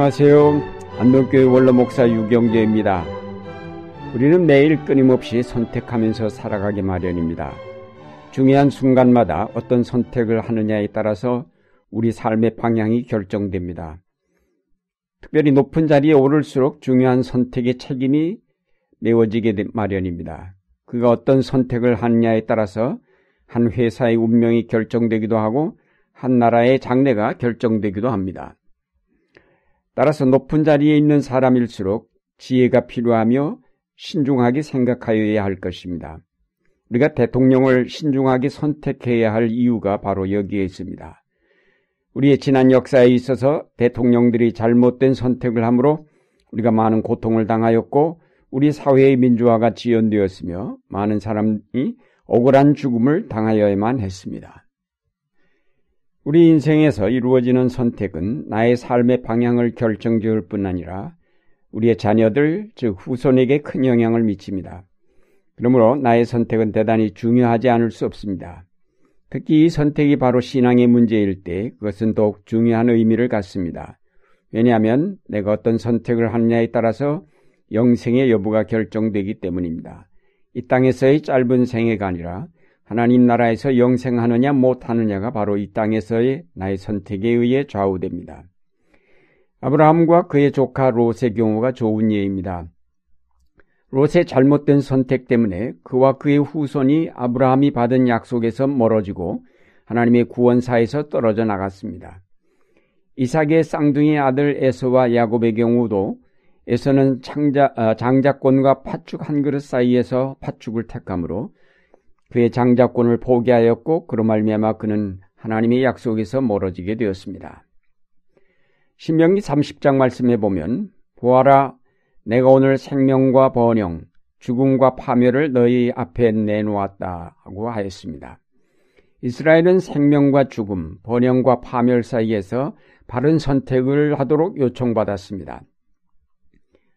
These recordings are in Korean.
안녕하세요. 안동교회 원로 목사 유경재입니다. 우리는 매일 끊임없이 선택하면서 살아가기 마련입니다. 중요한 순간마다 어떤 선택을 하느냐에 따라서 우리 삶의 방향이 결정됩니다. 특별히 높은 자리에 오를수록 중요한 선택의 책임이 메워지게 마련입니다. 그가 어떤 선택을 하느냐에 따라서 한 회사의 운명이 결정되기도 하고 한 나라의 장래가 결정되기도 합니다. 따라서 높은 자리에 있는 사람일수록 지혜가 필요하며 신중하게 생각하여야 할 것입니다. 우리가 대통령을 신중하게 선택해야 할 이유가 바로 여기에 있습니다. 우리의 지난 역사에 있어서 대통령들이 잘못된 선택을 함으로 우리가 많은 고통을 당하였고 우리 사회의 민주화가 지연되었으며 많은 사람이 억울한 죽음을 당하여야만 했습니다. 우리 인생에서 이루어지는 선택은 나의 삶의 방향을 결정지을 뿐 아니라 우리의 자녀들, 즉 후손에게 큰 영향을 미칩니다. 그러므로 나의 선택은 대단히 중요하지 않을 수 없습니다. 특히 이 선택이 바로 신앙의 문제일 때 그것은 더욱 중요한 의미를 갖습니다. 왜냐하면 내가 어떤 선택을 하느냐에 따라서 영생의 여부가 결정되기 때문입니다. 이 땅에서의 짧은 생애가 아니라 하나님 나라에서 영생하느냐 못하느냐가 바로 이 땅에서의 나의 선택에 의해 좌우됩니다. 아브라함과 그의 조카 롯의 경우가 좋은 예입니다. 롯의 잘못된 선택 때문에 그와 그의 후손이 아브라함이 받은 약속에서 멀어지고 하나님의 구원사에서 떨어져 나갔습니다. 이삭의 쌍둥이 아들 에서와 야곱의 경우도 에서는 창자, 아, 장자권과 팥죽 한 그릇 사이에서 팥죽을 택함으로 그의 장자권을 포기하였고 그로 말미암아 그는 하나님의 약속에서 멀어지게 되었습니다. 신명기 30장 말씀해 보면 보아라 내가 오늘 생명과 번영 죽음과 파멸을 너희 앞에 내놓았다고 하였습니다. 이스라엘은 생명과 죽음, 번영과 파멸 사이에서 바른 선택을 하도록 요청받았습니다.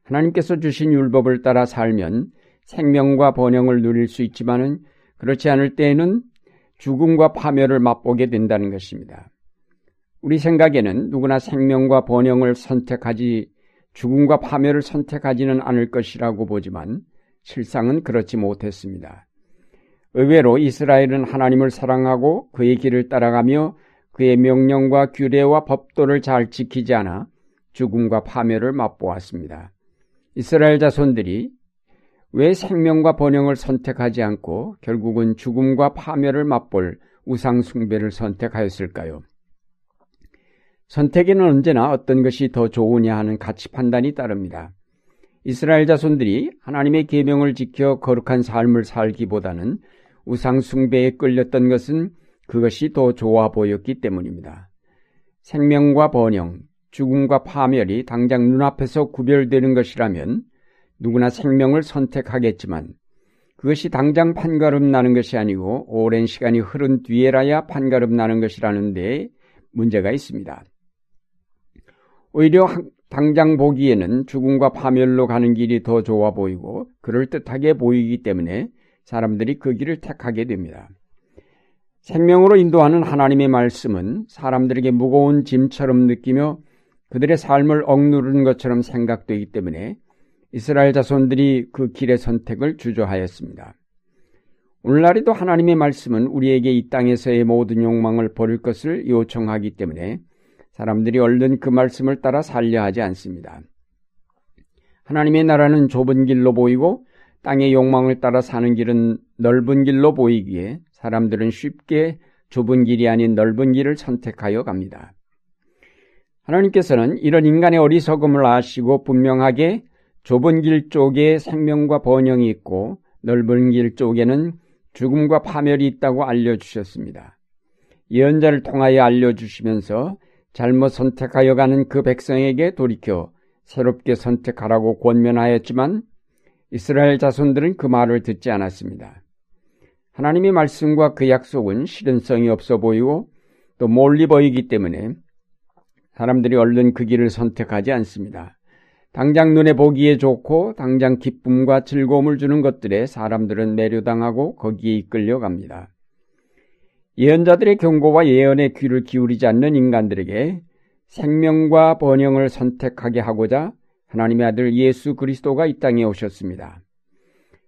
하나님께서 주신 율법을 따라 살면 생명과 번영을 누릴 수 있지만은 그렇지 않을 때에는 죽음과 파멸을 맛보게 된다는 것입니다. 우리 생각에는 누구나 생명과 번영을 선택하지 죽음과 파멸을 선택하지는 않을 것이라고 보지만 실상은 그렇지 못했습니다. 의외로 이스라엘은 하나님을 사랑하고 그의 길을 따라가며 그의 명령과 규례와 법도를 잘 지키지 않아 죽음과 파멸을 맛보았습니다. 이스라엘 자손들이 왜 생명과 번영을 선택하지 않고 결국은 죽음과 파멸을 맛볼 우상숭배를 선택하였을까요? 선택에는 언제나 어떤 것이 더 좋으냐 하는 가치 판단이 따릅니다. 이스라엘 자손들이 하나님의 계명을 지켜 거룩한 삶을 살기보다는 우상숭배에 끌렸던 것은 그것이 더 좋아 보였기 때문입니다. 생명과 번영, 죽음과 파멸이 당장 눈앞에서 구별되는 것이라면 누구나 생명을 선택하겠지만 그것이 당장 판가름 나는 것이 아니고 오랜 시간이 흐른 뒤에라야 판가름 나는 것이라는 데 문제가 있습니다. 오히려 당장 보기에는 죽음과 파멸로 가는 길이 더 좋아 보이고 그럴듯하게 보이기 때문에 사람들이 그 길을 택하게 됩니다. 생명으로 인도하는 하나님의 말씀은 사람들에게 무거운 짐처럼 느끼며 그들의 삶을 억누르는 것처럼 생각되기 때문에 이스라엘 자손들이 그 길의 선택을 주저하였습니다. 오늘날에도 하나님의 말씀은 우리에게 이 땅에서의 모든 욕망을 버릴 것을 요청하기 때문에 사람들이 얼른 그 말씀을 따라 살려 하지 않습니다. 하나님의 나라는 좁은 길로 보이고 땅의 욕망을 따라 사는 길은 넓은 길로 보이기에 사람들은 쉽게 좁은 길이 아닌 넓은 길을 선택하여 갑니다. 하나님께서는 이런 인간의 어리석음을 아시고 분명하게 좁은 길 쪽에 생명과 번영이 있고 넓은 길 쪽에는 죽음과 파멸이 있다고 알려주셨습니다. 예언자를 통하여 알려주시면서 잘못 선택하여 가는 그 백성에게 돌이켜 새롭게 선택하라고 권면하였지만 이스라엘 자손들은 그 말을 듣지 않았습니다. 하나님의 말씀과 그 약속은 실현성이 없어 보이고 또 멀리 보이기 때문에 사람들이 얼른 그 길을 선택하지 않습니다. 당장 눈에 보기에 좋고 당장 기쁨과 즐거움을 주는 것들에 사람들은 매료당하고 거기에 이끌려 갑니다. 예언자들의 경고와 예언의 귀를 기울이지 않는 인간들에게 생명과 번영을 선택하게 하고자 하나님의 아들 예수 그리스도가 이 땅에 오셨습니다.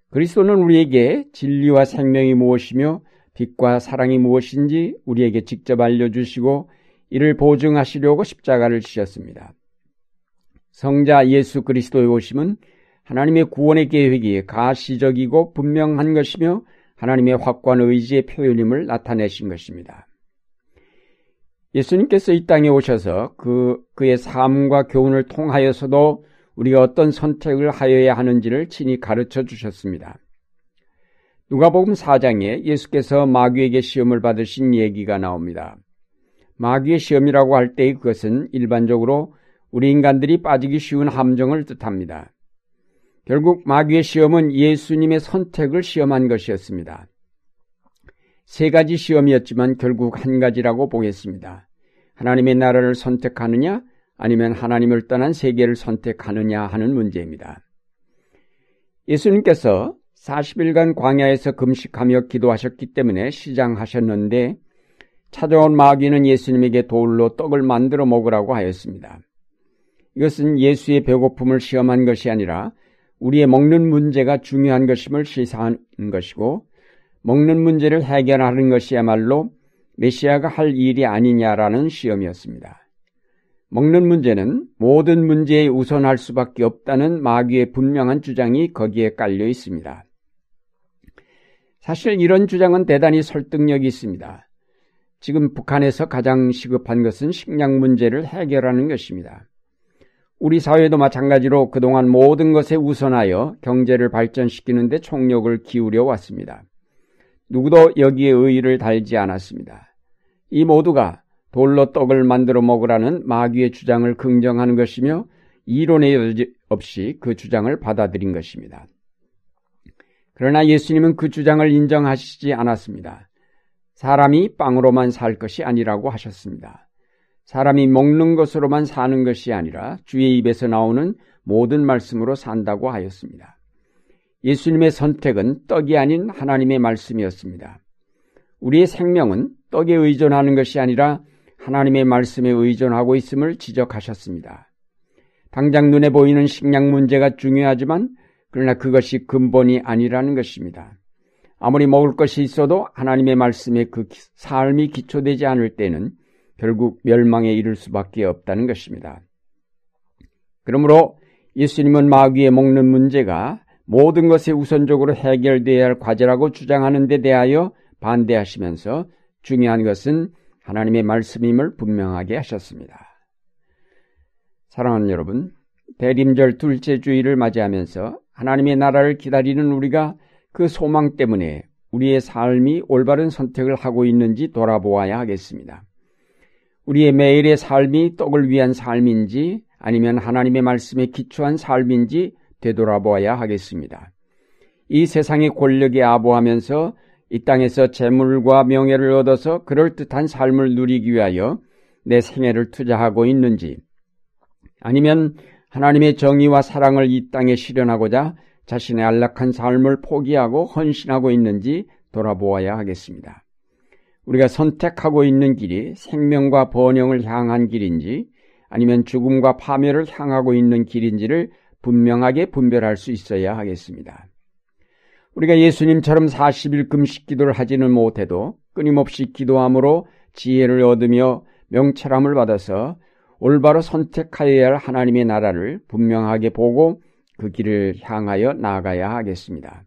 그리스도는 우리에게 진리와 생명이 무엇이며 빛과 사랑이 무엇인지 우리에게 직접 알려주시고 이를 보증하시려고 십자가를 지셨습니다. 성자 예수 그리스도의 오심은 하나님의 구원의 계획이 가시적이고 분명한 것이며 하나님의 확고한 의지의 표현임을 나타내신 것입니다. 예수님께서 이 땅에 오셔서 그, 그의 삶과 교훈을 통하여서도 우리가 어떤 선택을 하여야 하는지를 친히 가르쳐 주셨습니다. 누가복음 4장에 예수께서 마귀에게 시험을 받으신 얘기가 나옵니다. 마귀의 시험이라고 할때 그것은 일반적으로 우리 인간들이 빠지기 쉬운 함정을 뜻합니다. 결국 마귀의 시험은 예수님의 선택을 시험한 것이었습니다. 세 가지 시험이었지만 결국 한 가지라고 보겠습니다. 하나님의 나라를 선택하느냐 아니면 하나님을 떠난 세계를 선택하느냐 하는 문제입니다. 예수님께서 40일간 광야에서 금식하며 기도하셨기 때문에 시장하셨는데 찾아온 마귀는 예수님에게 돌로 떡을 만들어 먹으라고 하였습니다. 이것은 예수의 배고픔을 시험한 것이 아니라 우리의 먹는 문제가 중요한 것임을 시사하는 것이고 먹는 문제를 해결하는 것이야말로 메시아가 할 일이 아니냐라는 시험이었습니다. 먹는 문제는 모든 문제에 우선할 수밖에 없다는 마귀의 분명한 주장이 거기에 깔려 있습니다. 사실 이런 주장은 대단히 설득력이 있습니다. 지금 북한에서 가장 시급한 것은 식량 문제를 해결하는 것입니다. 우리 사회도 마찬가지로 그동안 모든 것에 우선하여 경제를 발전시키는 데 총력을 기울여 왔습니다. 누구도 여기에 의의를 달지 않았습니다. 이 모두가 돌로 떡을 만들어 먹으라는 마귀의 주장을 긍정하는 것이며 이론의 여지 없이 그 주장을 받아들인 것입니다. 그러나 예수님은 그 주장을 인정하시지 않았습니다. 사람이 빵으로만 살 것이 아니라고 하셨습니다. 사람이 먹는 것으로만 사는 것이 아니라 주의 입에서 나오는 모든 말씀으로 산다고 하였습니다. 예수님의 선택은 떡이 아닌 하나님의 말씀이었습니다. 우리의 생명은 떡에 의존하는 것이 아니라 하나님의 말씀에 의존하고 있음을 지적하셨습니다. 당장 눈에 보이는 식량 문제가 중요하지만 그러나 그것이 근본이 아니라는 것입니다. 아무리 먹을 것이 있어도 하나님의 말씀에 그 삶이 기초되지 않을 때는 결국 멸망에 이를 수밖에 없다는 것입니다. 그러므로 예수님은 마귀에 먹는 문제가 모든 것에 우선적으로 해결되어야 할 과제라고 주장하는 데 대하여 반대하시면서 중요한 것은 하나님의 말씀임을 분명하게 하셨습니다. 사랑하는 여러분, 대림절 둘째 주일을 맞이하면서 하나님의 나라를 기다리는 우리가 그 소망 때문에 우리의 삶이 올바른 선택을 하고 있는지 돌아보아야 하겠습니다. 우리의 매일의 삶이 떡을 위한 삶인지 아니면 하나님의 말씀에 기초한 삶인지 되돌아보아야 하겠습니다. 이 세상의 권력에 아부하면서 이 땅에서 재물과 명예를 얻어서 그럴듯한 삶을 누리기 위하여 내 생애를 투자하고 있는지 아니면 하나님의 정의와 사랑을 이 땅에 실현하고자 자신의 안락한 삶을 포기하고 헌신하고 있는지 돌아보아야 하겠습니다. 우리가 선택하고 있는 길이 생명과 번영을 향한 길인지 아니면 죽음과 파멸을 향하고 있는 길인지를 분명하게 분별할 수 있어야 하겠습니다. 우리가 예수님처럼 40일 금식 기도를 하지는 못해도 끊임없이 기도함으로 지혜를 얻으며 명철함을 받아서 올바로 선택하여야 할 하나님의 나라를 분명하게 보고 그 길을 향하여 나아가야 하겠습니다.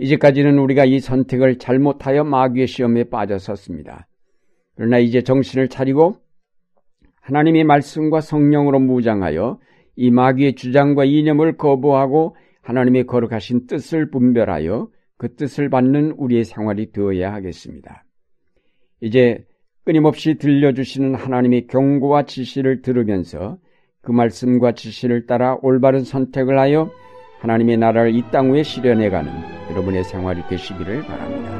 이제까지는 우리가 이 선택을 잘못하여 마귀의 시험에 빠졌었습니다. 그러나 이제 정신을 차리고 하나님의 말씀과 성령으로 무장하여 이 마귀의 주장과 이념을 거부하고 하나님의 거룩하신 뜻을 분별하여 그 뜻을 받는 우리의 생활이 되어야 하겠습니다. 이제 끊임없이 들려주시는 하나님의 경고와 지시를 들으면서 그 말씀과 지시를 따라 올바른 선택을 하여 하나님의 나라를 이 땅 위에 실현해가는 여러분의 생활이 되시기를 바랍니다.